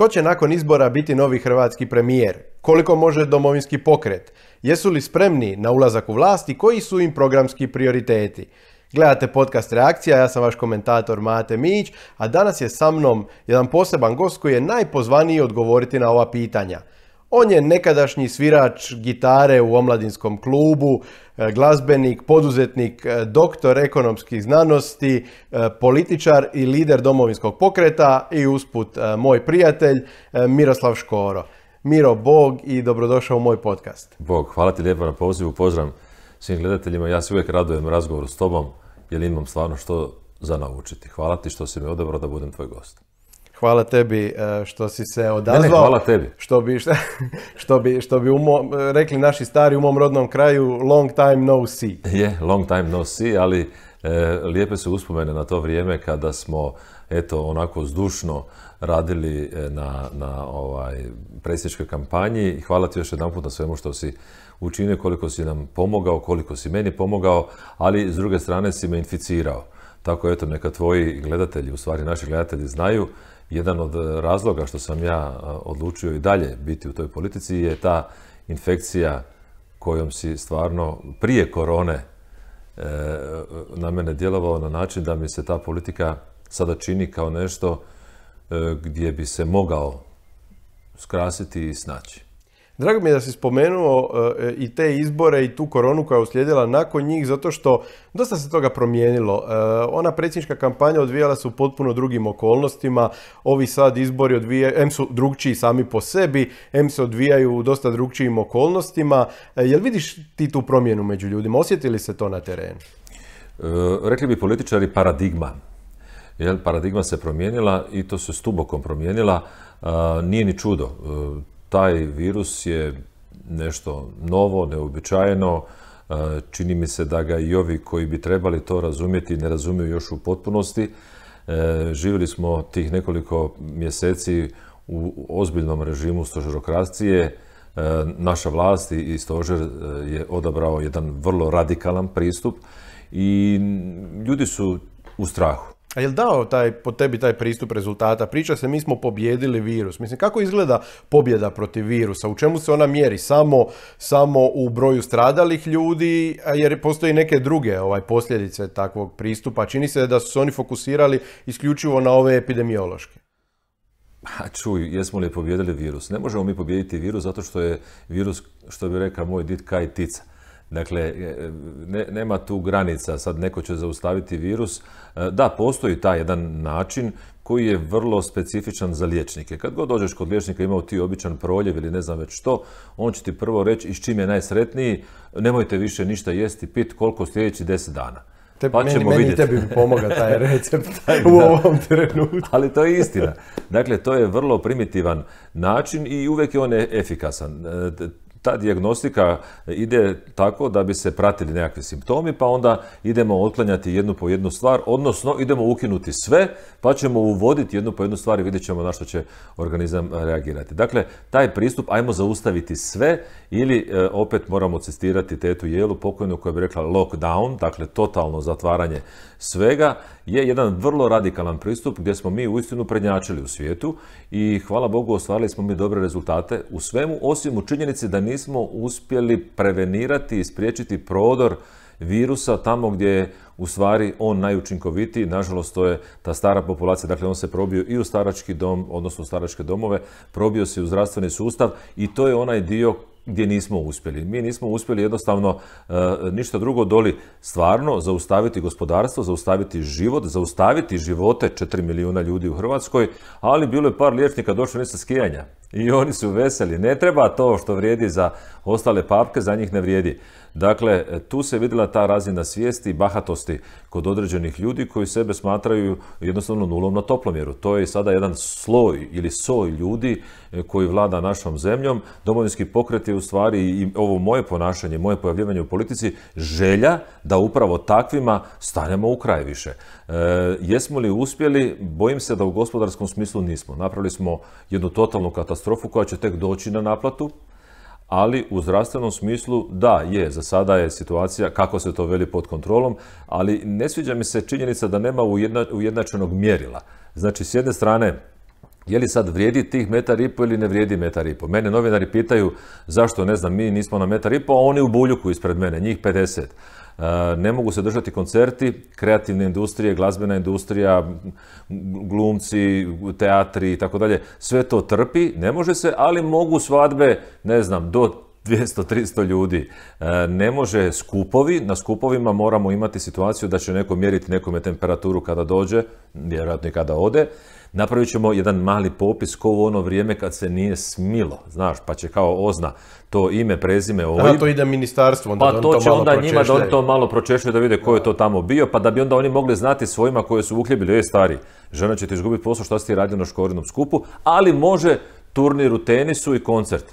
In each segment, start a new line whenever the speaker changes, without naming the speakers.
Tko će nakon izbora biti novi hrvatski premijer? Koliko može domovinski pokret? Jesu li spremni na ulazak u vlast i koji su im programski prioriteti? Gledate podcast Reakcija, ja sam vaš komentator Mate Mić, a danas je sa mnom jedan poseban gost koji je najpozvaniji odgovoriti na ova pitanja. On je nekadašnji svirač gitare u omladinskom klubu, glazbenik, poduzetnik, e, doktor ekonomskih znanosti, e, političar i lider domovinskog pokreta i usput moj prijatelj Miroslav Škoro. Miro, Bog i dobrodošao u moj podcast.
Bog, hvala ti lijepo na pozivu, pozdrav svim gledateljima. Ja se uvijek radujem razgovoru s tobom jer imam stvarno što za naučiti. Hvala ti što si me odabrao da budem tvoj gost.
Hvala tebi e, što si se odazvao.
Ne, ne, hvala tebi.
Što bi, što bi, što bi rekli naši stari u mom rodnom kraju, long time no see.
Je, long time no see, ali e, lijepe su uspomene na to vrijeme kada smo, eto, onako zdušno radili e, na, na ovaj, predsjedničkoj kampanji. Hvala ti još jedan put na svemu što si učinio, koliko si nam pomogao, koliko si meni pomogao, ali s druge strane si me inficirao. Tako eto, neka tvoji gledatelji, u stvari naši gledatelji znaju jedan od razloga što sam ja odlučio i dalje biti u toj politici je ta infekcija kojom si stvarno prije korone e, na mene djelovao na način da mi se ta politika sada čini kao nešto e, gdje bi se mogao skrasiti i snaći.
Drago mi je da si spomenuo e, i te izbore i tu koronu koja je uslijedila nakon njih, zato što dosta se toga promijenilo. E, ona predsjednička kampanja odvijala se u potpuno drugim okolnostima. Ovi sad izbori odvijaju, em su drugčiji sami po sebi, em se odvijaju u dosta drugčijim okolnostima. E, jel vidiš ti tu promjenu među ljudima? Osjetili se to na terenu?
rekli bi političari paradigma. Jel, paradigma se promijenila i to se stubokom promijenila. nije ni čudo taj virus je nešto novo, neobičajeno. E, čini mi se da ga i ovi koji bi trebali to razumjeti ne razumiju još u potpunosti. E, živjeli smo tih nekoliko mjeseci u ozbiljnom režimu stožerokracije. E, naša vlast i stožer je odabrao jedan vrlo radikalan pristup i ljudi su u strahu.
A je li dao taj, po tebi taj pristup rezultata? Priča se mi smo pobjedili virus. Mislim, kako izgleda pobjeda protiv virusa? U čemu se ona mjeri? Samo, samo u broju stradalih ljudi, jer postoji neke druge ovaj, posljedice takvog pristupa. Čini se da su se oni fokusirali isključivo na ove epidemiološke.
A čuj, jesmo li pobjedili virus? Ne možemo mi pobijediti virus zato što je virus, što bi rekao moj dit, kaj tica. Dakle, e, nema tu granica, sad neko će zaustaviti virus. E, da, postoji taj jedan način koji je vrlo specifičan za liječnike. Kad god dođeš kod liječnika imao ti običan proljev ili ne znam već što, on će ti prvo reći iz čim je najsretniji, nemojte više ništa jesti, pit koliko sljedeći deset dana.
Te, pa ćemo meni, vidjeti. tebi pomoga taj recept u ovom trenutku.
Ali to je istina. Dakle, to je vrlo primitivan način i uvijek je on e, efikasan. Ta dijagnostika ide tako da bi se pratili nekakvi simptomi, pa onda idemo otklanjati jednu po jednu stvar, odnosno idemo ukinuti sve, pa ćemo uvoditi jednu po jednu stvar i vidjet ćemo na što će organizam reagirati. Dakle, taj pristup, ajmo zaustaviti sve ili e, opet moramo cestirati tetu Jelu, pokojnu koja bi rekla lockdown, dakle totalno zatvaranje svega, je jedan vrlo radikalan pristup gdje smo mi uistinu prednjačili u svijetu i hvala Bogu ostvarili smo mi dobre rezultate u svemu, osim u činjenici da nismo uspjeli prevenirati i spriječiti prodor virusa tamo gdje je u stvari on najučinkovitiji. Nažalost, to je ta stara populacija, dakle on se probio i u starački dom, odnosno u staračke domove, probio se u zdravstveni sustav i to je onaj dio gdje nismo uspjeli. Mi nismo uspjeli jednostavno e, ništa drugo doli stvarno zaustaviti gospodarstvo, zaustaviti život, zaustaviti živote 4 milijuna ljudi u Hrvatskoj, ali bilo je par liječnika došli sa skijanja i oni su veseli. Ne treba to što vrijedi za ostale papke, za njih ne vrijedi. Dakle, tu se vidjela ta razina svijesti i bahatosti kod određenih ljudi koji sebe smatraju jednostavno nulom na toplomjeru. To je sada jedan sloj ili soj ljudi e, koji vlada našom zemljom. Domovinski pokret je u stvari i ovo moje ponašanje, moje pojavljivanje u politici želja da upravo takvima stanemo u kraj više. E, jesmo li uspjeli? Bojim se da u gospodarskom smislu nismo. Napravili smo jednu totalnu katastrofu koja će tek doći na naplatu ali u zdravstvenom smislu da, je, za sada je situacija kako se to veli pod kontrolom, ali ne sviđa mi se činjenica da nema ujednačenog mjerila. Znači, s jedne strane je li sad vrijedi tih metar i po ili ne vrijedi metar i po? Mene novinari pitaju zašto, ne znam, mi nismo na metar i po, a oni u buljuku ispred mene, njih 50. E, ne mogu se držati koncerti, kreativne industrije, glazbena industrija, glumci, teatri i tako dalje. Sve to trpi, ne može se, ali mogu svadbe, ne znam, do 200-300 ljudi. E, ne može skupovi, na skupovima moramo imati situaciju da će neko mjeriti nekome temperaturu kada dođe, vjerojatno i kada ode. Napravit ćemo jedan mali popis ko u ono vrijeme kad se nije smilo, znaš, pa će kao ozna to ime, prezime, OIB.
A to ide ministarstvo, onda
pa to će onda njima da oni to malo pročešljaju da vide ko je to tamo bio, pa da bi onda oni mogli znati svojima koje su uhljebili, e stari, žena će ti izgubiti posao što si ti radio na škorinom skupu, ali može turnir u tenisu i koncert.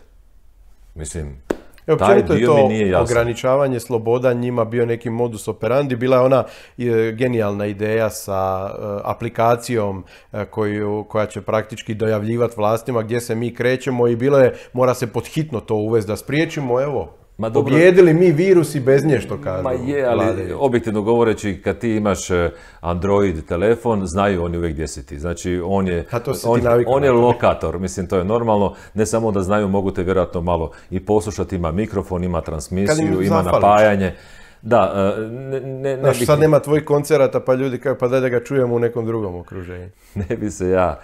Mislim,
Općenito je to ograničavanje sloboda njima bio neki modus operandi. Bila je ona e, genijalna ideja sa e, aplikacijom e, koju, koja će praktički dojavljivati vlastima gdje se mi krećemo i bilo je, mora se podhitno to uvesti da spriječimo, evo, Ma dobro, Pobjedili mi virus i bez nje što kažu.
Ma je, ali objektivno govoreći, kad ti imaš e, Android telefon, znaju oni uvijek gdje si ti. Znači, on je, on, on je lokator, mislim, to je normalno. Ne samo da znaju, mogu te vjerojatno malo i poslušati, ima mikrofon, ima transmisiju, ima napajanje. Da, e, ne, ne,
Znaš, sad nema tvojih koncerata, pa ljudi kažu, pa daj da ga čujemo u nekom drugom okruženju.
Ne bi se ja.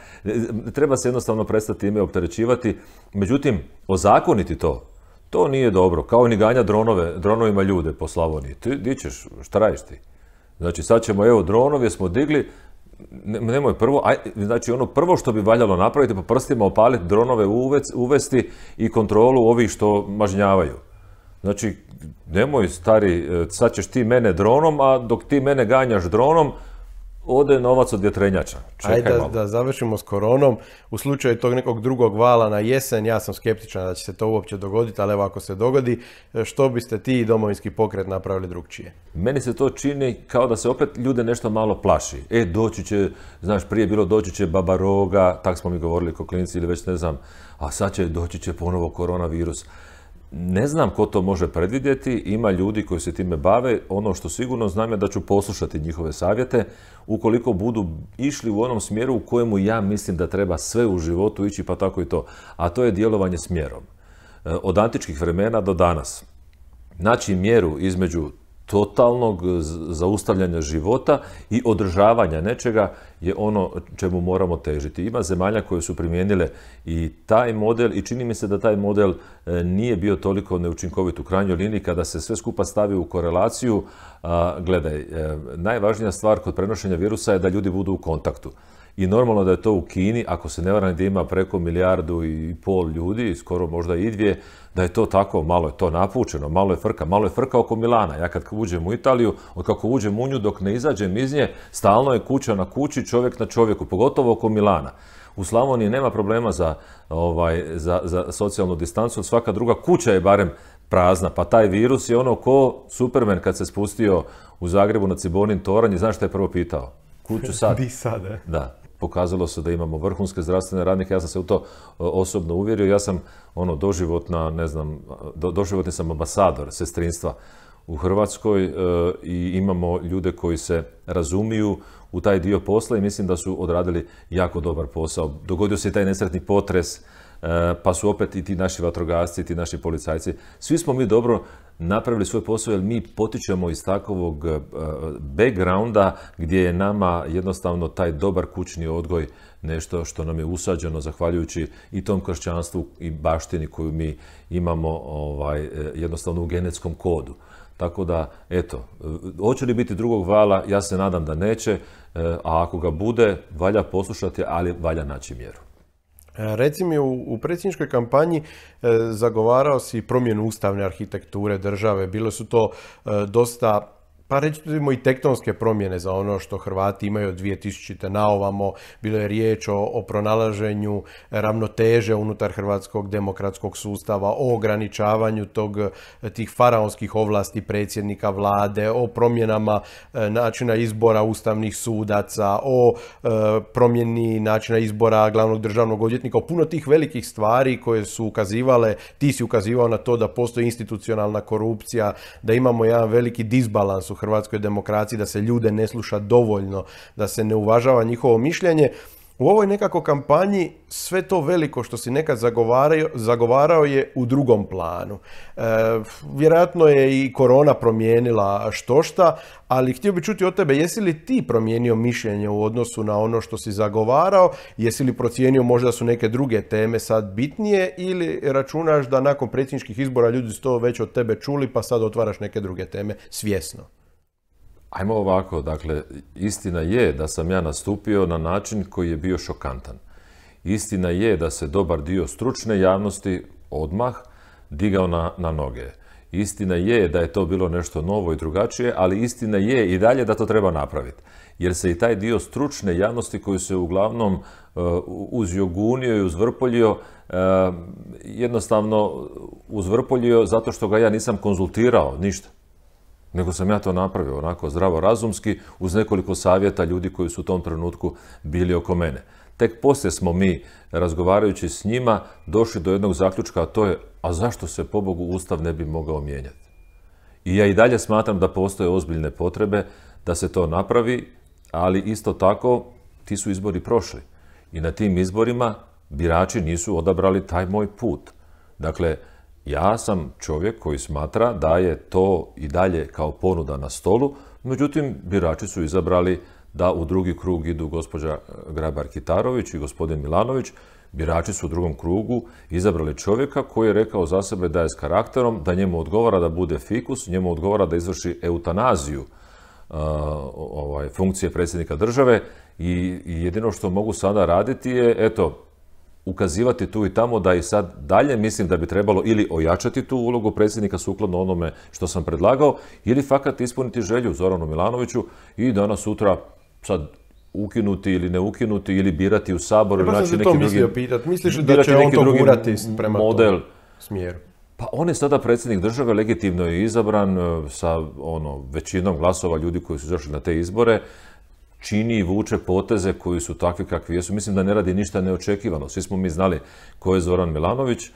Treba se jednostavno prestati ime opterećivati. Međutim, ozakoniti to, to nije dobro, kao ni ganja dronove, dronovima ljude po Slavoniji. Ti, di ćeš, šta radiš ti? Znači sad ćemo, evo, dronove smo digli, nemoj prvo, aj, znači ono prvo što bi valjalo napraviti, po prstima opaliti dronove uvesti i kontrolu ovih što mažnjavaju. Znači, nemoj stari, e, sad ćeš ti mene dronom, a dok ti mene ganjaš dronom, ode novac od vjetrenjača.
Ajde da, da završimo s koronom. U slučaju tog nekog drugog vala na jesen, ja sam skeptičan da će se to uopće dogoditi, ali evo ako se dogodi, što biste ti i domovinski pokret napravili drugčije?
Meni se to čini kao da se opet ljude nešto malo plaši. E, doći će, znaš, prije bilo doći će baba roga, tak smo mi govorili ko klinici ili već ne znam, a sad će doći će ponovo koronavirus. Ne znam ko to može predvidjeti, ima ljudi koji se time bave, ono što sigurno znam je da ću poslušati njihove savjete, ukoliko budu išli u onom smjeru u kojemu ja mislim da treba sve u životu ići, pa tako i to. A to je djelovanje smjerom. E, od antičkih vremena do danas. Naći mjeru između totalnog zaustavljanja života i održavanja nečega je ono čemu moramo težiti. Ima zemalja koje su primijenile i taj model i čini mi se da taj model e, nije bio toliko neučinkovit u krajnjoj liniji kada se sve skupa stavi u korelaciju. Gledaj, e, najvažnija stvar kod prenošenja virusa je da ljudi budu u kontaktu. I normalno da je to u Kini, ako se ne varam gdje ima preko milijardu i pol ljudi, skoro možda i dvije, da je to tako, malo je to napučeno, malo je frka, malo je frka oko Milana. Ja kad uđem u Italiju, od kako uđem u nju dok ne izađem iz nje, stalno je kuća na kući, čovjek na čovjeku, pogotovo oko Milana. U Slavoniji nema problema za, ovaj, za, za socijalnu distancu, svaka druga kuća je barem prazna, pa taj virus je ono ko Superman kad se spustio u Zagrebu na Cibonin toranj i znaš što je prvo pitao? Kuću sad.
Di sad,
Da pokazalo se da imamo vrhunske zdravstvene radnike, ja sam se u to e, osobno uvjerio, ja sam ono doživotna, ne znam, doživotni sam ambasador sestrinstva u Hrvatskoj e, i imamo ljude koji se razumiju u taj dio posla i mislim da su odradili jako dobar posao. Dogodio se i taj nesretni potres, pa su opet i ti naši vatrogasci, i ti naši policajci. Svi smo mi dobro napravili svoj posao jer mi potičemo iz takovog e, backgrounda gdje je nama jednostavno taj dobar kućni odgoj nešto što nam je usađeno zahvaljujući i tom kršćanstvu i baštini koju mi imamo ovaj, e, jednostavno u genetskom kodu. Tako da, eto, hoće li biti drugog vala, ja se nadam da neće, a ako ga bude, valja poslušati, ali valja naći mjeru.
Reci mi, u, predsjedničkoj kampanji e, zagovarao si promjenu ustavne arhitekture države. Bile su to e, dosta pa rećemo i tektonske promjene za ono što Hrvati imaju od 2000. na ovamo. Bilo je riječ o, o pronalaženju ravnoteže unutar hrvatskog demokratskog sustava, o ograničavanju tog, tih faraonskih ovlasti predsjednika vlade, o promjenama e, načina izbora ustavnih sudaca, o e, promjeni načina izbora glavnog državnog odvjetnika, o puno tih velikih stvari koje su ukazivale, ti si ukazivao na to da postoji institucionalna korupcija, da imamo jedan veliki disbalans u hrvatskoj demokraciji, da se ljude ne sluša dovoljno, da se ne uvažava njihovo mišljenje. u ovoj nekako kampanji sve to veliko što si nekad zagovarao, zagovarao je u drugom planu. E, vjerojatno je i korona promijenila štošta, ali htio bi čuti od tebe, jesi li ti promijenio mišljenje u odnosu na ono što si zagovarao, jesi li procijenio možda su neke druge teme sad bitnije ili računaš da nakon predsjedničkih izbora ljudi su to već od tebe čuli pa sad otvaraš neke druge teme svjesno?
Ajmo ovako, dakle, istina je da sam ja nastupio na način koji je bio šokantan. Istina je da se dobar dio stručne javnosti odmah digao na, na noge. Istina je da je to bilo nešto novo i drugačije, ali istina je i dalje da to treba napraviti. Jer se i taj dio stručne javnosti koji se uglavnom uh, uzjogunio i uzvrpoljio, uh, jednostavno uzvrpoljio zato što ga ja nisam konzultirao, ništa nego sam ja to napravio onako zdravo razumski uz nekoliko savjeta ljudi koji su u tom trenutku bili oko mene. Tek poslije smo mi, razgovarajući s njima, došli do jednog zaključka, a to je, a zašto se pobogu Ustav ne bi mogao mijenjati? I ja i dalje smatram da postoje ozbiljne potrebe da se to napravi, ali isto tako ti su izbori prošli. I na tim izborima birači nisu odabrali taj moj put. Dakle, ja sam čovjek koji smatra da je to i dalje kao ponuda na stolu, međutim, birači su izabrali da u drugi krug idu gospođa Grabar-Kitarović i gospodin Milanović. Birači su u drugom krugu izabrali čovjeka koji je rekao za sebe da je s karakterom, da njemu odgovara da bude fikus, njemu odgovara da izvrši eutanaziju uh, ovaj, funkcije predsjednika države i jedino što mogu sada raditi je, eto, ukazivati tu i tamo da i sad dalje mislim da bi trebalo ili ojačati tu ulogu predsjednika sukladno onome što sam predlagao ili fakat ispuniti želju Zoranu Milanoviću i danas sutra sad ukinuti ili ne ukinuti ili birati u sabor ili
naći neki drugi... Pitat. Misliš da će on to gurati prema model. smjeru?
Pa on je sada predsjednik države, legitimno je izabran e, sa ono, većinom glasova ljudi koji su izašli na te izbore čini i vuče poteze koji su takvi kakvi jesu. Mislim da ne radi ništa neočekivano. Svi smo mi znali ko je Zoran Milanović. E,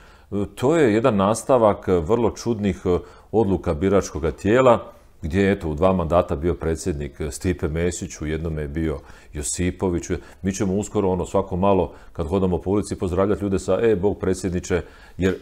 to je jedan nastavak vrlo čudnih e, odluka biračkog tijela gdje je eto u dva mandata bio predsjednik Stipe Mesić, u jednome je bio Josipović. Mi ćemo uskoro ono svako malo kad hodamo po ulici pozdravljati ljude sa e, Bog predsjedniče, jer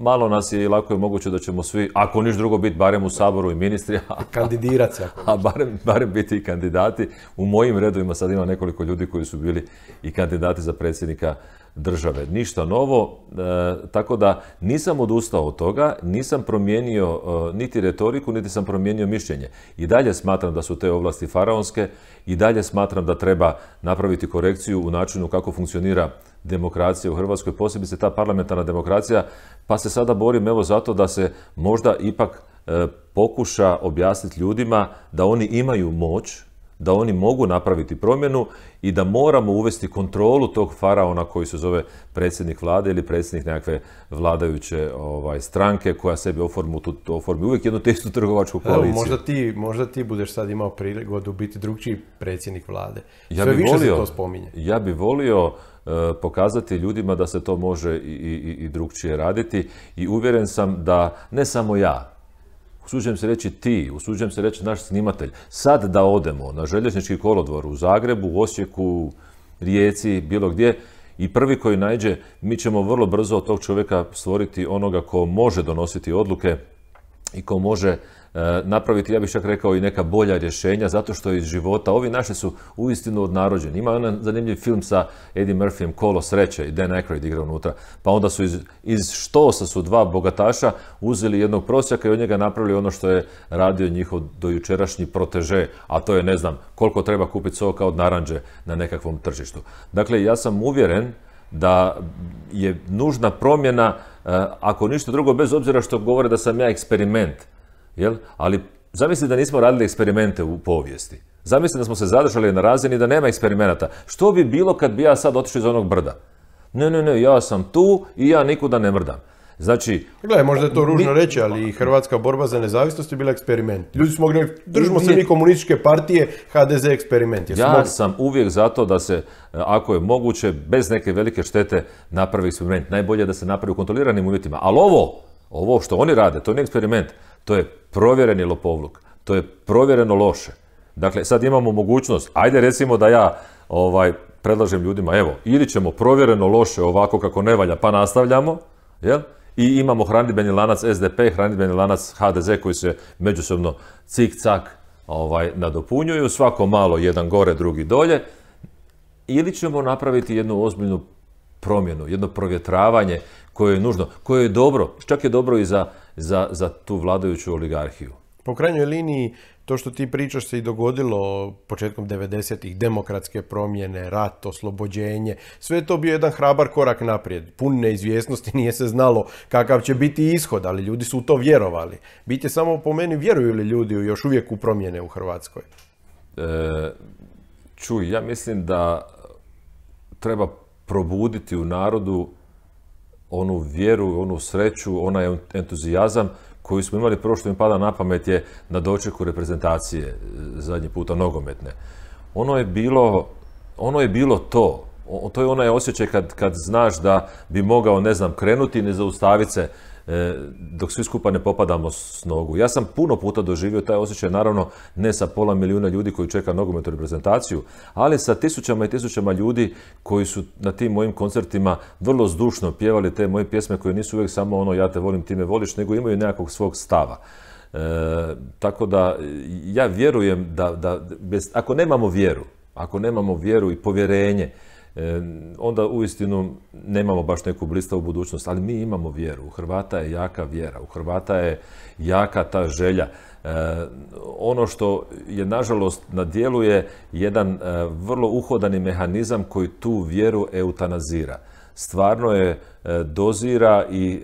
malo nas je i lako je moguće da ćemo svi, ako niš drugo biti barem u Saboru i ministri,
a, kandidirati se.
A barem, barem biti i kandidati. U mojim redovima sad ima nekoliko ljudi koji su bili i kandidati za predsjednika države. Ništa novo, e, tako da nisam odustao od toga, nisam promijenio e, niti retoriku, niti sam promijenio mišljenje. I dalje smatram da su te ovlasti faraonske i dalje smatram da treba napraviti korekciju u načinu kako funkcionira demokracija u Hrvatskoj, posebice ta parlamentarna demokracija, pa se sada borim evo zato da se možda ipak e, pokuša objasniti ljudima da oni imaju moć, da oni mogu napraviti promjenu i da moramo uvesti kontrolu tog faraona koji se zove predsjednik vlade ili predsjednik nekakve vladajuće ovaj, stranke koja sebi oformu, tu, oformi uvijek jednu te istu trgovačku koaliciju.
možda, ti, možda ti budeš sad imao prigodu biti drugčiji predsjednik vlade. Ja Sve bi više volio, se to spominje.
Ja bi volio e, pokazati ljudima da se to može i, i, i drugčije raditi i uvjeren sam da ne samo ja, usuđujem se reći ti, usuđujem se reći naš snimatelj, sad da odemo na željeznički kolodvor u Zagrebu, u Osijeku, Rijeci, bilo gdje, i prvi koji najđe, mi ćemo vrlo brzo od tog čovjeka stvoriti onoga ko može donositi odluke i ko može napraviti, ja bih čak rekao, i neka bolja rješenja, zato što iz života, ovi naši su uistinu odnarođeni. Ima jedan zanimljiv film sa Eddie Murphyem, Kolo sreće i Dan Aykroyd igra unutra, pa onda su iz, iz štosa su dva bogataša uzeli jednog prosjaka i od njega napravili ono što je radio njihov dojučerašnji proteže, a to je, ne znam, koliko treba kupiti soka od naranđe na nekakvom tržištu. Dakle, ja sam uvjeren da je nužna promjena, e, ako ništa drugo, bez obzira što govore da sam ja eksperiment, Jel? Ali zamisli da nismo radili eksperimente u povijesti. Zamisli da smo se zadržali na razini da nema eksperimenata. Što bi bilo kad bi ja sad otišao iz onog brda? Ne, ne, ne, ja sam tu i ja nikuda ne mrdam. Znači...
Gledaj, možda je to ružno reći, ali hrvatska borba za nezavisnost je bila eksperiment. Ljudi su mogli, držimo se mi komunističke partije, HDZ eksperiment.
ja sam uvijek zato da se, ako je moguće, bez neke velike štete napravi eksperiment. Najbolje da se napravi u kontroliranim uvjetima. Ali ovo, ovo što oni rade, to nije eksperiment. To je provjereni lopovluk. To je provjereno loše. Dakle, sad imamo mogućnost, ajde recimo da ja ovaj, predlažem ljudima, evo, ili ćemo provjereno loše ovako kako ne valja, pa nastavljamo, jel? I imamo hranidbeni lanac SDP, hranidbeni lanac HDZ koji se međusobno cik-cak ovaj, nadopunjuju, svako malo jedan gore, drugi dolje, ili ćemo napraviti jednu ozbiljnu promjenu, jedno provjetravanje koje je nužno, koje je dobro, čak je dobro i za, za, za tu vladajuću oligarhiju.
Po krajnjoj liniji, to što ti pričaš se i dogodilo početkom 90-ih, demokratske promjene, rat, oslobođenje, sve je to bio jedan hrabar korak naprijed. Pun neizvjesnosti, nije se znalo kakav će biti ishod, ali ljudi su u to vjerovali. Bit je samo po meni, vjeruju li ljudi još uvijek u promjene u Hrvatskoj?
E, čuj, ja mislim da treba probuditi u narodu onu vjeru, onu sreću, onaj entuzijazam koji smo imali prvo što mi pada na pamet je na dočeku reprezentacije e, zadnji puta nogometne. Ono je bilo, ono je bilo to. To je onaj osjećaj kad, kad znaš da bi mogao, ne znam, krenuti i ne zaustaviti se dok svi skupa ne popadamo s nogu. Ja sam puno puta doživio taj osjećaj, naravno ne sa pola milijuna ljudi koji čeka nogometnu reprezentaciju, ali sa tisućama i tisućama ljudi koji su na tim mojim koncertima vrlo zdušno pjevali te moje pjesme koje nisu uvijek samo ono ja te volim, ti me voliš, nego imaju nekakvog svog stava. E, tako da ja vjerujem da, da bez, ako nemamo vjeru, ako nemamo vjeru i povjerenje, E, onda uistinu nemamo baš neku blistavu budućnost, ali mi imamo vjeru. U Hrvata je jaka vjera, u Hrvata je jaka ta želja. E, ono što je nažalost na dijelu je jedan e, vrlo uhodani mehanizam koji tu vjeru eutanazira. Stvarno je dozira i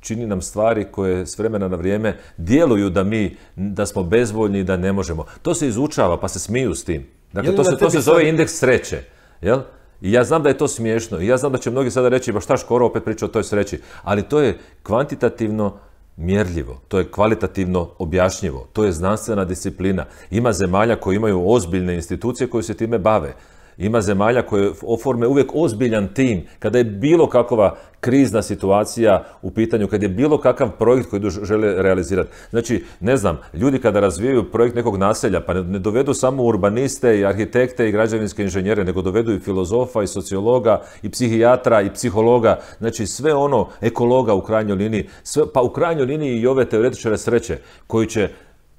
čini nam stvari koje s vremena na vrijeme djeluju da mi, da smo bezvoljni i da ne možemo. To se izučava pa se smiju s tim. Dakle, to se, to se zove indeks sreće. Jel? I ja znam da je to smiješno i ja znam da će mnogi sada reći, ba šta Škoro opet priča o toj sreći, ali to je kvantitativno mjerljivo, to je kvalitativno objašnjivo, to je znanstvena disciplina. Ima zemalja koji imaju ozbiljne institucije koje se time bave. Ima zemalja koje oforme uvijek ozbiljan tim kada je bilo kakva krizna situacija u pitanju, kad je bilo kakav projekt koji žele realizirati. Znači, ne znam, ljudi kada razvijaju projekt nekog naselja, pa ne dovedu samo urbaniste i arhitekte i građevinske inženjere, nego dovedu i filozofa i sociologa i psihijatra i psihologa, znači sve ono, ekologa u krajnjoj liniji, pa u krajnjoj liniji i ove teoretičare sreće koji će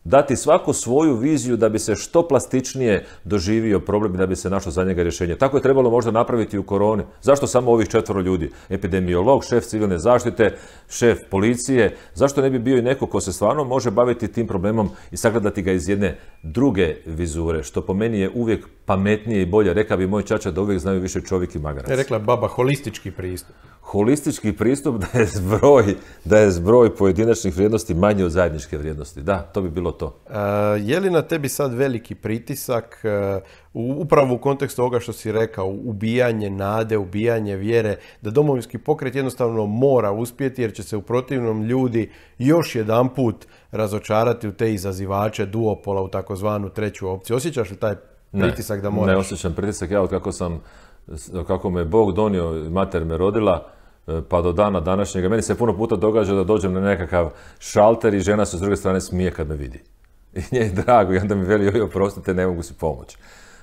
dati svaku svoju viziju da bi se što plastičnije doživio problem i da bi se našlo za njega rješenje. Tako je trebalo možda napraviti u koroni. Zašto samo ovih četvoro ljudi? Epidemiolog, šef civilne zaštite, šef policije. Zašto ne bi bio i neko ko se stvarno može baviti tim problemom i sagledati ga iz jedne druge vizure, što po meni je uvijek pametnije i bolje. Reka bi moj čača da uvijek znaju više čovjek i magarac.
Je rekla baba holistički pristup.
Holistički pristup da je zbroj, da je zbroj pojedinačnih vrijednosti manji od zajedničke vrijednosti. Da, to bi bilo to.
E, je li na tebi sad veliki pritisak e, upravo u kontekstu ovoga što si rekao, ubijanje nade, ubijanje vjere, da domovinski pokret jednostavno mora uspjeti jer će se u protivnom ljudi još jedan put razočarati u te izazivače duopola u takozvanu treću opciju. Osjećaš li taj pritisak da moraš?
Ne osjećam pritisak, ja od kako sam, kako me Bog donio, mater me rodila, e, pa do dana današnjega. Meni se puno puta događa da dođem na nekakav šalter i žena se s druge strane smije kad me vidi. I nje je drago i onda mi veli, joj, oprostite, ne mogu si pomoći.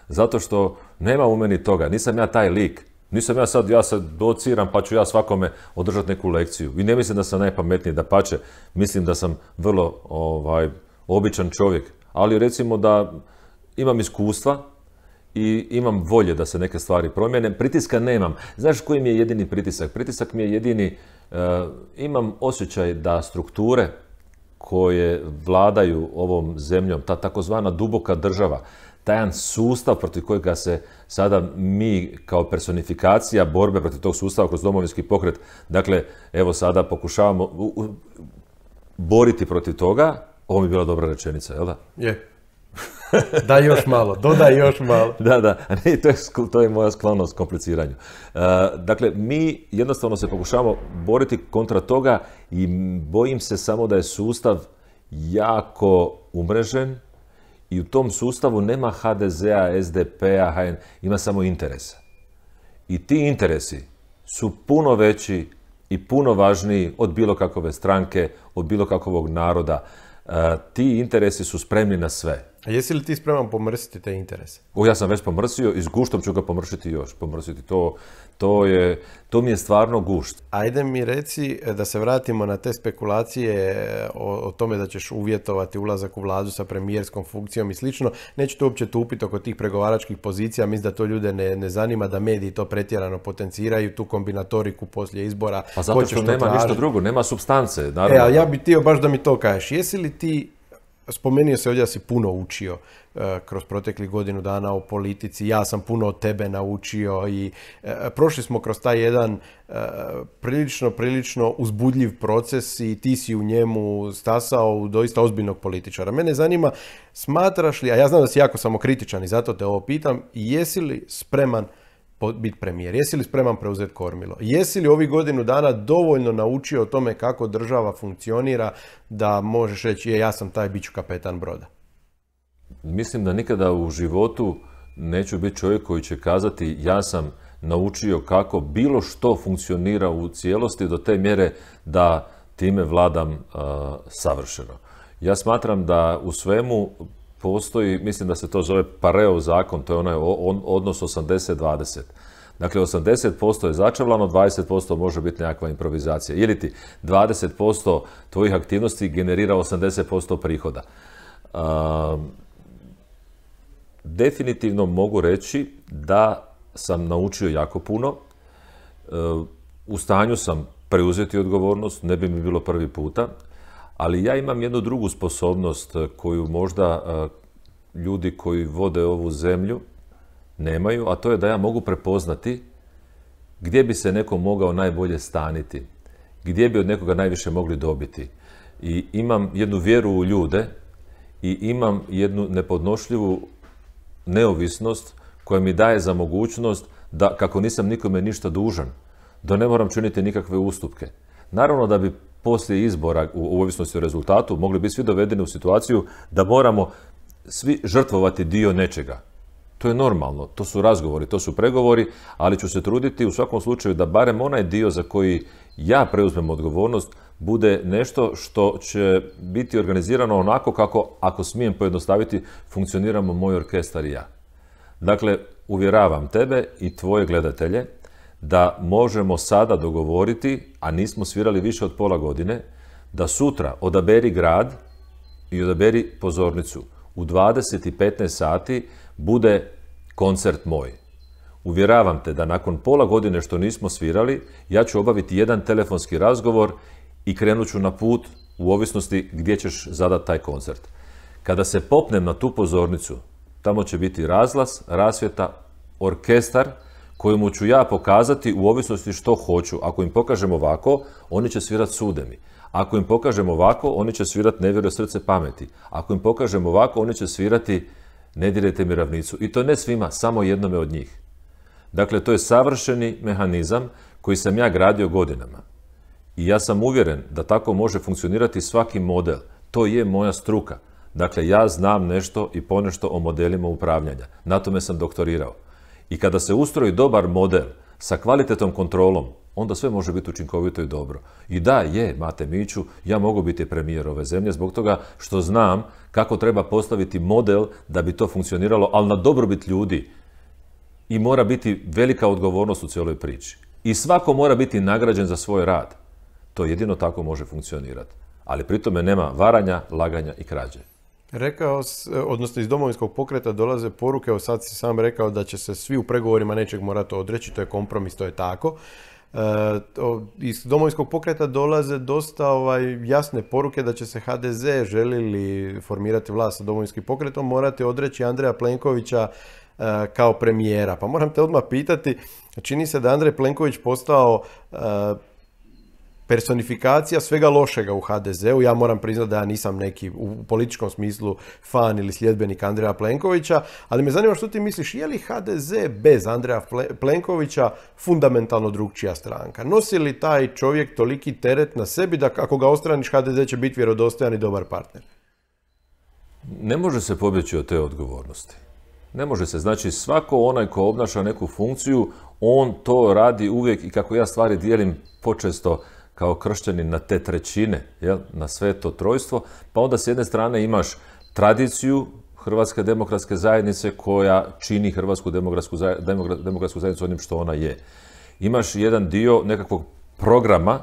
Zato što nema u meni toga, nisam ja taj lik. Nisam ja sad, ja se dociram pa ću ja svakome održati neku lekciju. I ne mislim da sam najpametniji, da pače, mislim da sam vrlo ovaj, običan čovjek. Ali recimo da imam iskustva i imam volje da se neke stvari promijene. Pritiska nemam. Znaš koji mi je jedini pritisak? Pritisak mi je jedini, eh, imam osjećaj da strukture koje vladaju ovom zemljom, ta takozvana duboka država, taj jedan sustav protiv kojega se sada mi kao personifikacija borbe protiv tog sustava kroz domovinski pokret, dakle, evo sada pokušavamo boriti protiv toga, ovo mi je bila dobra rečenica, jel da?
Je. da još malo, dodaj još malo.
da, da, ne, to, je, to je moja sklonost kompliciranju. Uh, dakle, mi jednostavno se pokušavamo boriti kontra toga i bojim se samo da je sustav jako umrežen i u tom sustavu nema HDZ-a, SDP-a, HN, ima samo interesa. I ti interesi su puno veći i puno važniji od bilo kakove stranke, od bilo kakvog naroda. Uh, ti interesi su spremni na sve
A jesi li ti spreman pomrsiti te interese?
O, ja sam već pomrsio i s guštom ću ga pomršiti još. Pomrsiti to, to, je, to mi je stvarno gušt.
Ajde mi reci e, da se vratimo na te spekulacije e, o, o tome da ćeš uvjetovati ulazak u vladu sa premijerskom funkcijom i slično. Neću to uopće tupiti oko tih pregovaračkih pozicija, mislim da to ljude ne, ne zanima, da mediji to pretjerano potenciraju, tu kombinatoriku poslije izbora.
Pa zato što nema ništa drugo, nema substance.
Naravno. E, a ja bih htio baš da mi to kažeš. Jesi li ti Spomenuo se ovdje da si puno učio e, kroz proteklih godinu dana o politici. Ja sam puno od tebe naučio i e, prošli smo kroz taj jedan e, prilično, prilično uzbudljiv proces i ti si u njemu stasao u doista ozbiljnog političara. Mene zanima, smatraš li, a ja znam da si jako samokritičan i zato te ovo pitam, jesi li spreman biti premijer? Jesi li spreman preuzeti kormilo? Jesi li ovih godinu dana dovoljno naučio o tome kako država funkcionira da možeš reći ja sam taj bit ću kapetan broda?
Mislim da nikada u životu neću biti čovjek koji će kazati ja sam naučio kako bilo što funkcionira u cijelosti do te mjere da time vladam savršeno. Ja smatram da u svemu postoji, mislim da se to zove pareo zakon, to je onaj odnos 80-20. Dakle, 80% je začavlano, 20% može biti nekakva improvizacija. Ili ti 20% tvojih aktivnosti generira 80% prihoda. definitivno mogu reći da sam naučio jako puno. U stanju sam preuzeti odgovornost, ne bi mi bilo prvi puta ali ja imam jednu drugu sposobnost eh, koju možda eh, ljudi koji vode ovu zemlju nemaju, a to je da ja mogu prepoznati gdje bi se neko mogao najbolje staniti, gdje bi od nekoga najviše mogli dobiti. I imam jednu vjeru u ljude i imam jednu nepodnošljivu neovisnost koja mi daje za mogućnost da, kako nisam nikome ništa dužan, da ne moram činiti nikakve ustupke. Naravno da bi poslije izbora, u ovisnosti o rezultatu, mogli bi svi dovedeni u situaciju da moramo svi žrtvovati dio nečega. To je normalno, to su razgovori, to su pregovori, ali ću se truditi u svakom slučaju da barem onaj dio za koji ja preuzmem odgovornost bude nešto što će biti organizirano onako kako, ako smijem pojednostaviti, funkcioniramo moj orkestar i ja. Dakle, uvjeravam tebe i tvoje gledatelje da možemo sada dogovoriti, a nismo svirali više od pola godine, da sutra odaberi grad i odaberi pozornicu. U 20 sati bude koncert moj. Uvjeravam te da nakon pola godine što nismo svirali, ja ću obaviti jedan telefonski razgovor i krenut ću na put u ovisnosti gdje ćeš zadati taj koncert. Kada se popnem na tu pozornicu, tamo će biti razglas, rasvjeta, orkestar, kojemu ću ja pokazati u ovisnosti što hoću. Ako im pokažem ovako, oni će svirati sudemi. Ako im pokažem ovako, oni će svirati nevjero srce pameti. Ako im pokažem ovako, oni će svirati ne dirajte mi ravnicu. I to ne svima, samo jednome od njih. Dakle, to je savršeni mehanizam koji sam ja gradio godinama. I ja sam uvjeren da tako može funkcionirati svaki model. To je moja struka. Dakle, ja znam nešto i ponešto o modelima upravljanja. Na tome sam doktorirao. I kada se ustroji dobar model sa kvalitetnom kontrolom, onda sve može biti učinkovito i dobro. I da, je, Mate Miću, ja mogu biti premijer ove zemlje zbog toga što znam kako treba postaviti model da bi to funkcioniralo, ali na dobrobit ljudi. I mora biti velika odgovornost u cijeloj priči. I svako mora biti nagrađen za svoj rad. To jedino tako može funkcionirati. Ali pri tome nema varanja, laganja i krađe.
Rekao, odnosno iz domovinskog pokreta dolaze poruke, evo sad si sam rekao da će se svi u pregovorima nečeg morati odreći, to je kompromis, to je tako. E, iz domovinskog pokreta dolaze dosta ovaj, jasne poruke da će se HDZ, želi li formirati vlast sa domovinskim pokretom, morati odreći Andreja Plenkovića e, kao premijera. Pa moram te odmah pitati, čini se da Andrej Plenković postao e, personifikacija svega lošega u HDZ-u. Ja moram priznati da ja nisam neki u političkom smislu fan ili sljedbenik Andreja Plenkovića, ali me zanima što ti misliš, je li HDZ bez Andreja Plenkovića fundamentalno drugčija stranka? Nosi li taj čovjek toliki teret na sebi da ako ga ostraniš HDZ će biti vjerodostojan i dobar partner?
Ne može se pobjeći od te odgovornosti. Ne može se. Znači svako onaj ko obnaša neku funkciju, on to radi uvijek i kako ja stvari dijelim počesto kao kršćanin na te trećine, jel, na sve to trojstvo, pa onda s jedne strane imaš tradiciju Hrvatske demokratske zajednice koja čini Hrvatsku demokratsku, demokratsku zajednicu onim što ona je. Imaš jedan dio nekakvog programa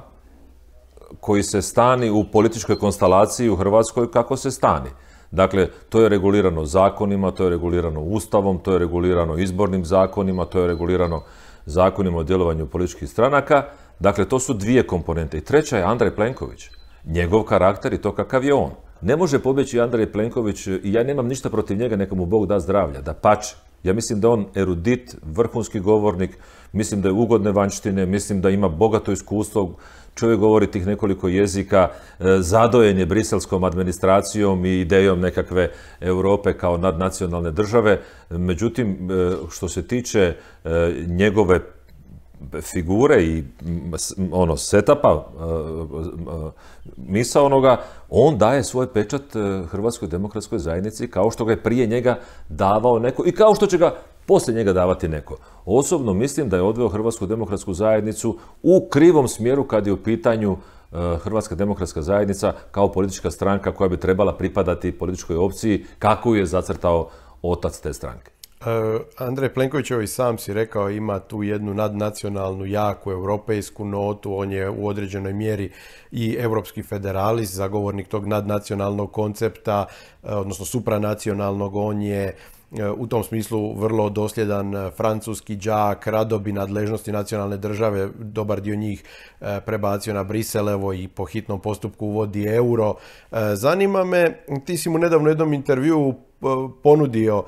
koji se stani u političkoj konstalaciji u Hrvatskoj kako se stani. Dakle, to je regulirano zakonima, to je regulirano ustavom, to je regulirano izbornim zakonima, to je regulirano zakonima o djelovanju političkih stranaka. Dakle, to su dvije komponente. I treća je Andrej Plenković. Njegov karakter i to kakav je on. Ne može pobjeći Andrej Plenković i ja nemam ništa protiv njega, neka mu Bog da zdravlja, da pače. Ja mislim da on erudit, vrhunski govornik, mislim da je ugodne vanštine, mislim da ima bogato iskustvo, čovjek govori tih nekoliko jezika, e, zadojen je briselskom administracijom i idejom nekakve Europe kao nadnacionalne države. Međutim, e, što se tiče e, njegove figure i ono setapa misa onoga, on daje svoj pečat Hrvatskoj demokratskoj zajednici kao što ga je prije njega davao neko i kao što će ga poslije njega davati neko. Osobno mislim da je odveo Hrvatsku demokratsku zajednicu u krivom smjeru kad je u pitanju e, Hrvatska demokratska zajednica kao politička stranka koja bi trebala pripadati političkoj opciji kako je zacrtao otac te stranke.
E, Andrej Plenković i sam si rekao ima tu jednu nadnacionalnu, jaku europejsku notu, on je u određenoj mjeri i europski federalist, zagovornik tog nadnacionalnog koncepta, e, odnosno supranacionalnog, on je u tom smislu vrlo dosljedan francuski đak, rado bi nadležnosti nacionalne države, dobar dio njih prebacio na Brisel, evo i po hitnom postupku uvodi euro. Zanima me, ti si mu nedavno u jednom intervju ponudio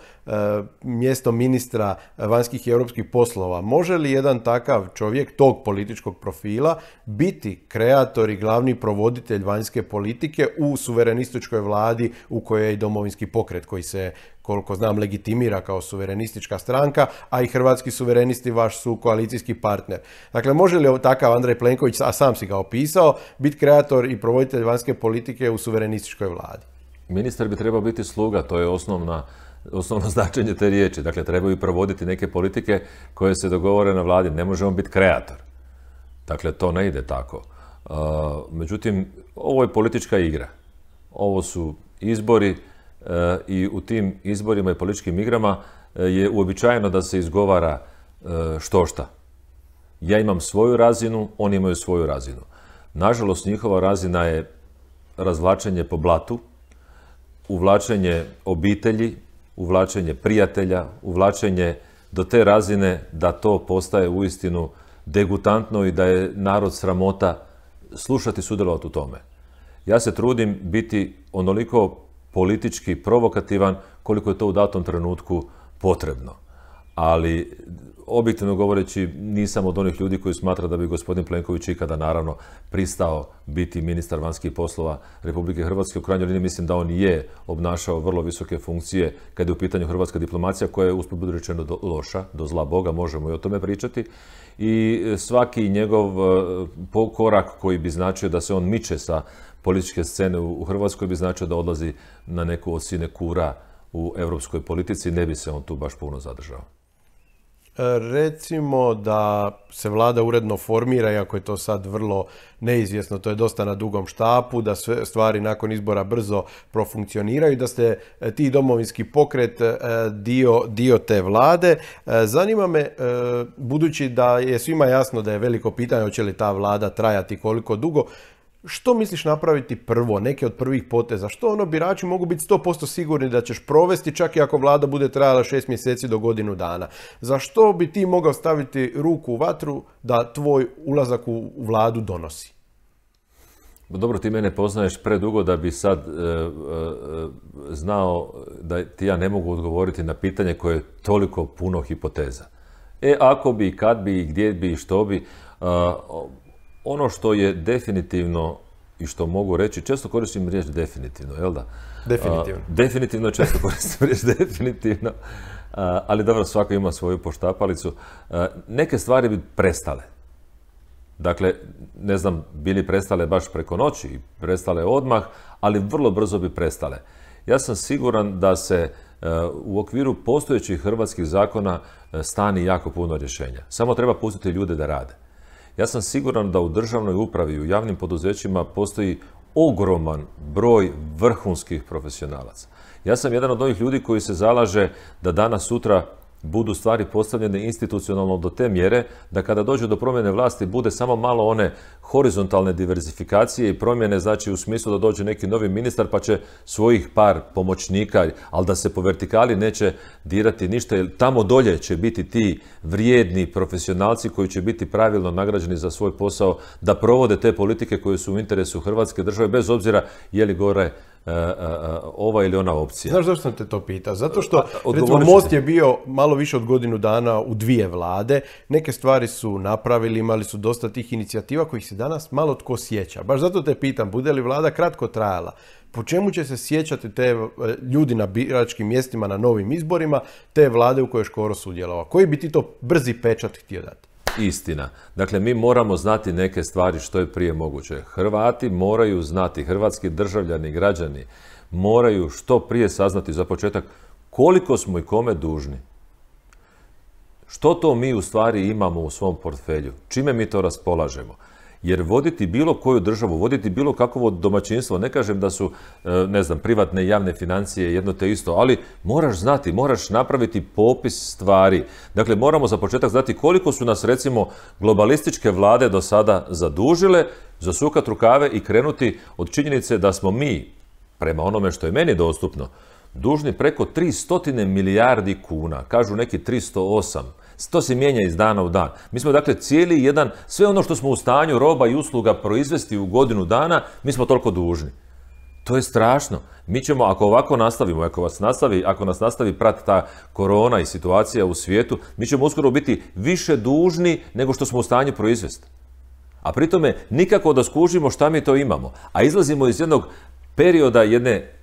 mjesto ministra vanjskih i europskih poslova. Može li jedan takav čovjek tog političkog profila biti kreator i glavni provoditelj vanjske politike u suverenističkoj vladi u kojoj je i domovinski pokret koji se koliko znam, legitimira kao suverenistička stranka, a i hrvatski suverenisti vaš su koalicijski partner. Dakle, može li takav Andrej Plenković, a sam si ga opisao, biti kreator i provoditelj vanjske politike u suverenističkoj vladi?
Ministar bi trebao biti sluga, to je osnovna osnovno značenje te riječi. Dakle, trebaju provoditi neke politike koje se dogovore na vladi. Ne možemo biti kreator. Dakle, to ne ide tako. međutim, ovo je politička igra. Ovo su izbori, i u tim izborima i političkim igrama e, je uobičajeno da se izgovara što šta. Ja imam svoju razinu, oni imaju svoju razinu. Nažalost, njihova razina je razvlačenje po blatu, uvlačenje obitelji, uvlačenje prijatelja, uvlačenje do te razine da to postaje uistinu degutantno i da je narod sramota slušati sudjelovati u tome. Ja se trudim biti onoliko politički provokativan koliko je to u datom trenutku potrebno. Ali objektivno govoreći nisam od onih ljudi koji smatra da bi gospodin Plenković ikada naravno pristao biti ministar vanjskih poslova Republike Hrvatske. U krajnjoj liniji mislim da on je obnašao vrlo visoke funkcije kad je u pitanju hrvatska diplomacija koja je usput budu rečeno do, loša, do zla Boga, možemo i o tome pričati. I svaki njegov e, korak koji bi značio da se on miče sa političke scene u Hrvatskoj bi značio da odlazi na neku od kura u europskoj politici, ne bi se on tu baš puno zadržao.
E, recimo da se vlada uredno formira, iako je to sad vrlo neizvjesno, to je dosta na dugom štapu, da sve stvari nakon izbora brzo profunkcioniraju, da ste e, ti domovinski pokret e, dio, dio te vlade. Zanima me, budući da je svima jasno da je veliko pitanje hoće li ta vlada trajati koliko dugo, što misliš napraviti prvo, neke od prvih poteza? Što ono birači mogu biti 100% sigurni da ćeš provesti čak i ako vlada bude trajala šest mjeseci do godinu dana? Za što bi ti mogao staviti ruku u vatru da tvoj ulazak u vladu donosi?
Dobro, ti mene poznaješ predugo da bi sad e, e, znao da ti ja ne mogu odgovoriti na pitanje koje je toliko puno hipoteza. E, ako bi, kad bi, gdje bi, što bi, ono što je definitivno i što mogu reći, često koristim riječ definitivno, jel da?
Definitivno.
definitivno često koristim riječ definitivno, ali dobro, svako ima svoju poštapalicu. neke stvari bi prestale. Dakle, ne znam, bili prestale baš preko noći, prestale odmah, ali vrlo brzo bi prestale. Ja sam siguran da se u okviru postojećih hrvatskih zakona stani jako puno rješenja. Samo treba pustiti ljude da rade. Ja sam siguran da u državnoj upravi u javnim poduzećima postoji ogroman broj vrhunskih profesionalaca. Ja sam jedan od ovih ljudi koji se zalaže da danas sutra budu stvari postavljene institucionalno do te mjere da kada dođe do promjene vlasti bude samo malo one horizontalne diversifikacije i promjene, znači u smislu da dođe neki novi ministar pa će svojih par pomoćnika, ali da se po vertikali neće dirati ništa, jer tamo dolje će biti ti vrijedni profesionalci koji će biti pravilno nagrađeni za svoj posao, da provode te politike koje su u interesu Hrvatske države, bez obzira je li gore E, e, e, ova ili ona opcija.
Znaš zašto sam te to pitao? Zato što, recimo, Most je bio malo više od godinu dana u dvije vlade, neke stvari su napravili, imali su dosta tih inicijativa kojih se danas malo tko sjeća. Baš zato te pitam, bude li vlada kratko trajala? Po čemu će se sjećati te ljudi na biračkim mjestima na novim izborima, te vlade u kojoj je Škoro sudjelovao? Koji bi ti to brzi pečat htio dati?
Istina. Dakle, mi moramo znati neke stvari što je prije moguće. Hrvati moraju znati, hrvatski državljani, građani, moraju što prije saznati za početak koliko smo i kome dužni. Što to mi u stvari imamo u svom portfelju? Čime mi to raspolažemo? Jer voditi bilo koju državu, voditi bilo kakvo domaćinstvo, ne kažem da su, e, ne znam, privatne i javne financije jedno te isto, ali moraš znati, moraš napraviti popis stvari. Dakle, moramo za početak znati koliko su nas, recimo, globalističke vlade do sada zadužile, zasukat rukave i krenuti od činjenice da smo mi, prema onome što je meni dostupno, dužni preko 300 milijardi kuna, kažu neki 308 to se mijenja iz dana u dan. Mi smo dakle cijeli jedan, sve ono što smo u stanju roba i usluga proizvesti u godinu dana, mi smo toliko dužni. To je strašno. Mi ćemo, ako ovako nastavimo, ako, vas nastavi, ako nas nastavi prati ta korona i situacija u svijetu, mi ćemo uskoro biti više dužni nego što smo u stanju proizvesti. A pri tome nikako da skužimo šta mi to imamo. A izlazimo iz jednog perioda jedne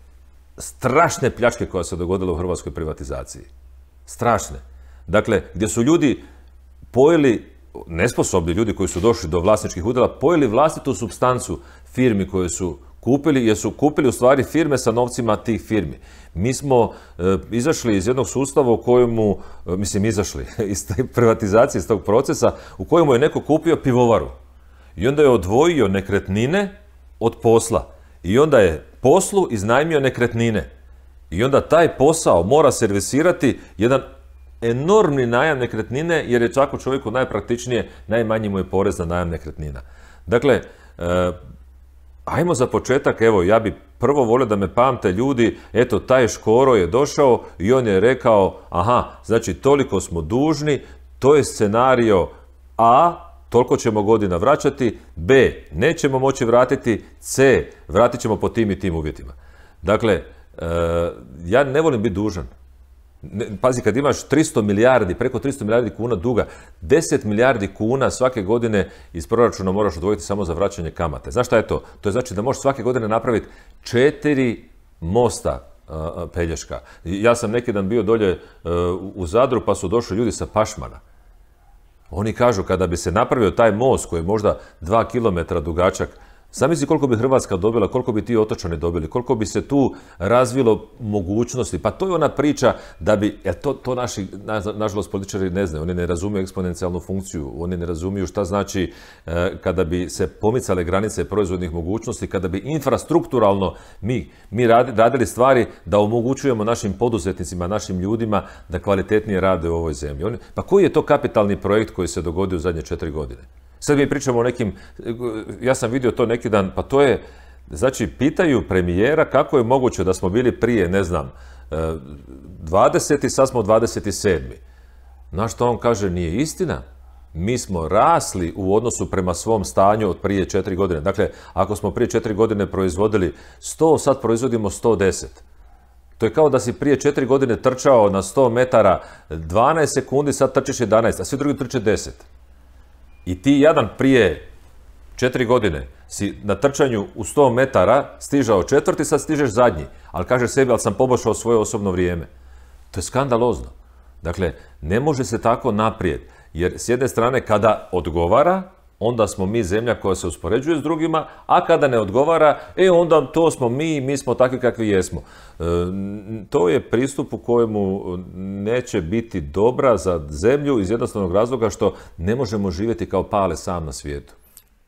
strašne pljačke koja se dogodila u hrvatskoj privatizaciji. Strašne. Dakle, gdje su ljudi pojeli, nesposobni ljudi koji su došli do vlasničkih udjela, pojeli vlastitu substancu firmi koje su kupili, jer su kupili u stvari firme sa novcima tih firmi. Mi smo e, izašli iz jednog sustava u kojemu, e, mislim izašli iz te privatizacije, iz tog procesa, u kojemu je neko kupio pivovaru. I onda je odvojio nekretnine od posla. I onda je poslu iznajmio nekretnine. I onda taj posao mora servisirati jedan enormni najam nekretnine jer je čak u čovjeku najpraktičnije, najmanji mu je porez na najam nekretnina. Dakle, e, ajmo za početak, evo, ja bi prvo volio da me pamte ljudi, eto, taj Škoro je došao i on je rekao, aha, znači toliko smo dužni, to je scenario A, toliko ćemo godina vraćati, B, nećemo moći vratiti, C, vratit ćemo po tim i tim uvjetima. Dakle, e, ja ne volim biti dužan pazi, kad imaš 300 milijardi, preko 300 milijardi kuna duga, 10 milijardi kuna svake godine iz proračuna moraš odvojiti samo za vraćanje kamate. Znaš šta je to? To je znači da možeš svake godine napraviti četiri mosta Pelješka. Ja sam neki dan bio dolje e, u Zadru pa su došli ljudi sa Pašmana. Oni kažu kada bi se napravio taj most koji je možda dva kilometra dugačak, Zamisli koliko bi Hrvatska dobila, koliko bi ti otočani dobili, koliko bi se tu razvilo mogućnosti. Pa to je ona priča da bi, jer to, to naši, nažalost, političari ne znaju, oni ne razumiju eksponencijalnu funkciju, oni ne razumiju šta znači e, kada bi se pomicale granice proizvodnih mogućnosti, kada bi infrastrukturalno mi, mi radili stvari da omogućujemo našim poduzetnicima, našim ljudima da kvalitetnije rade u ovoj zemlji. pa koji je to kapitalni projekt koji se dogodio u zadnje četiri godine? Sad mi pričamo o nekim, ja sam vidio to neki dan, pa to je, znači pitaju premijera kako je moguće da smo bili prije, ne znam, 20. E, sad smo 27. Na što on kaže, nije istina. Mi smo rasli u odnosu prema svom stanju od prije četiri godine. Dakle, ako smo prije četiri godine proizvodili 100, sad proizvodimo 110. To je kao da si prije četiri godine trčao na 100 metara 12 sekundi, sad trčiš 11, a svi drugi trče 10. I ti jadan prije četiri godine si na trčanju u 100 metara stižao četvrti, sad stižeš zadnji. Ali kaže sebi, ali sam poboljšao svoje osobno vrijeme. To je skandalozno. Dakle, ne može se tako naprijed. Jer s jedne strane, kada odgovara, onda smo mi zemlja koja se uspoređuje s drugima, a kada ne odgovara, e onda to smo mi, mi smo takvi kakvi jesmo. E, to je pristup u kojemu neće biti dobra za zemlju iz jednostavnog razloga što ne možemo živjeti kao pale sam na svijetu.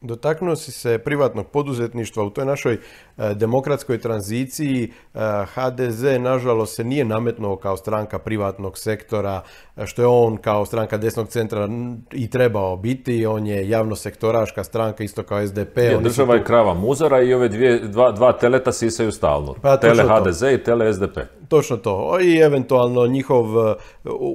Dotaknuo si se privatnog poduzetništva u toj našoj e, demokratskoj tranziciji. E, HDZ, nažalost, se nije nametnuo kao stranka privatnog sektora, e, što je on kao stranka desnog centra i trebao biti. On je javno-sektoraška stranka, isto kao SDP.
Je, država je krava muzara i ove dvije, dva, dva teleta sisaju stalno. Pa, tele HDZ i tele SDP.
Točno to. I eventualno njihov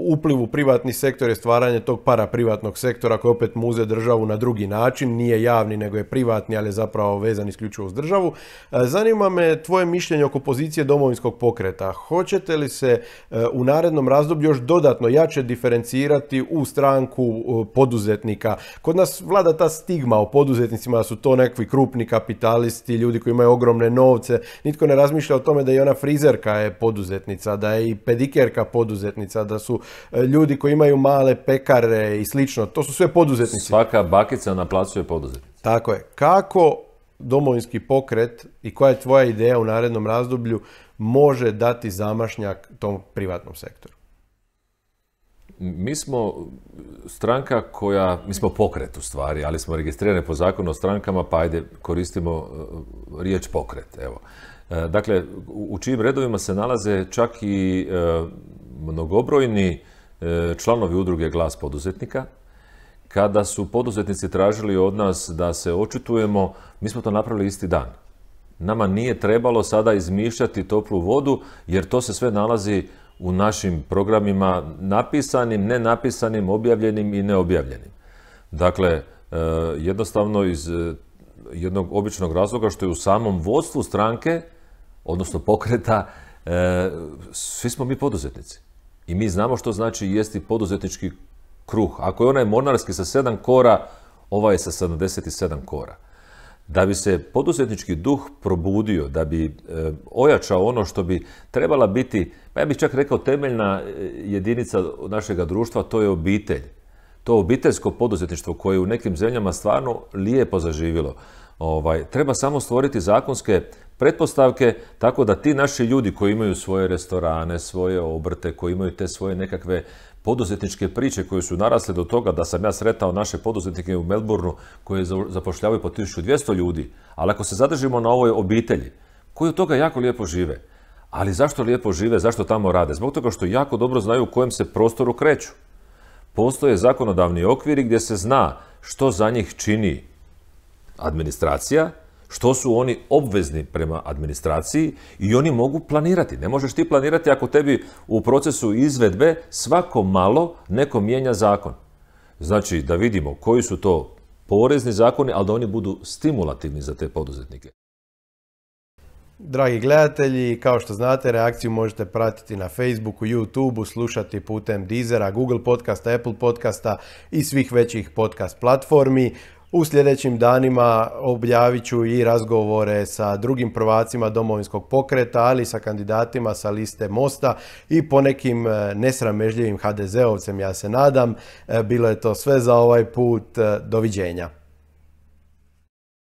upliv u privatni sektor je stvaranje tog para privatnog sektora koji opet muze državu na drugi način. Nije javni nego je privatni, ali je zapravo vezan isključivo uz državu. E, zanima me tvoje mišljenje oko pozicije domovinskog pokreta. Hoćete li se e, u narednom razdoblju još dodatno jače diferencirati u stranku poduzetnika? Kod nas vlada ta stigma o poduzetnicima da su to nekakvi krupni kapitalisti, ljudi koji imaju ogromne novce. Nitko ne razmišlja o tome da i ona frizerka je poduzetnica, da je i pedikerka poduzetnica, da su e, ljudi koji imaju male pekare i slično. To su sve poduzetnici.
Svaka bakica na placu je poduzetnik.
Tako je. Kako domovinski pokret i koja je tvoja ideja u narednom razdoblju može dati zamašnjak tom privatnom sektoru?
Mi smo stranka koja, mi smo pokret u stvari, ali smo registrirani po zakonu o strankama, pa ajde koristimo uh, riječ pokret. Evo. Uh, dakle, u čijim redovima se nalaze čak i uh, mnogobrojni članovi udruge Glas poduzetnika, kada su poduzetnici tražili od nas da se očitujemo, mi smo to napravili isti dan. Nama nije trebalo sada izmišljati toplu vodu, jer to se sve nalazi u našim programima napisanim, nenapisanim, objavljenim i neobjavljenim. Dakle, e, jednostavno iz e, jednog običnog razloga što je u samom vodstvu stranke, odnosno pokreta, e, svi smo mi poduzetnici. I mi znamo što znači jesti poduzetnički kruh. Ako je onaj monarski sa sedam kora, ovaj je sa 77 kora. Da bi se poduzetnički duh probudio, da bi e, ojačao ono što bi trebala biti, pa ja bih čak rekao temeljna e, jedinica našega društva, to je obitelj. To obiteljsko poduzetništvo koje je u nekim zemljama stvarno lijepo zaživjelo. Ovaj, treba samo stvoriti zakonske pretpostavke tako da ti naši ljudi koji imaju svoje restorane, svoje obrte, koji imaju te svoje nekakve poduzetničke priče koje su narasle do toga da sam ja sretao naše poduzetnike u Melbourneu koje zapošljavaju po 1200 ljudi, ali ako se zadržimo na ovoj obitelji, koji od toga jako lijepo žive, ali zašto lijepo žive, zašto tamo rade? Zbog toga što jako dobro znaju u kojem se prostoru kreću. Postoje zakonodavni okviri gdje se zna što za njih čini administracija, što su oni obvezni prema administraciji i oni mogu planirati. Ne možeš ti planirati ako tebi u procesu izvedbe svako malo neko mijenja zakon. Znači da vidimo koji su to porezni zakoni, ali da oni budu stimulativni za te poduzetnike.
Dragi gledatelji, kao što znate, reakciju možete pratiti na Facebooku, YouTubeu, slušati putem Deezera, Google podcasta, Apple podcasta i svih većih podcast platformi. U sljedećim danima objavit ću i razgovore sa drugim prvacima domovinskog pokreta, ali sa kandidatima sa liste Mosta i po nekim e, nesramežljivim HDZ-ovcem, ja se nadam. E, bilo je to sve za ovaj put. E, doviđenja.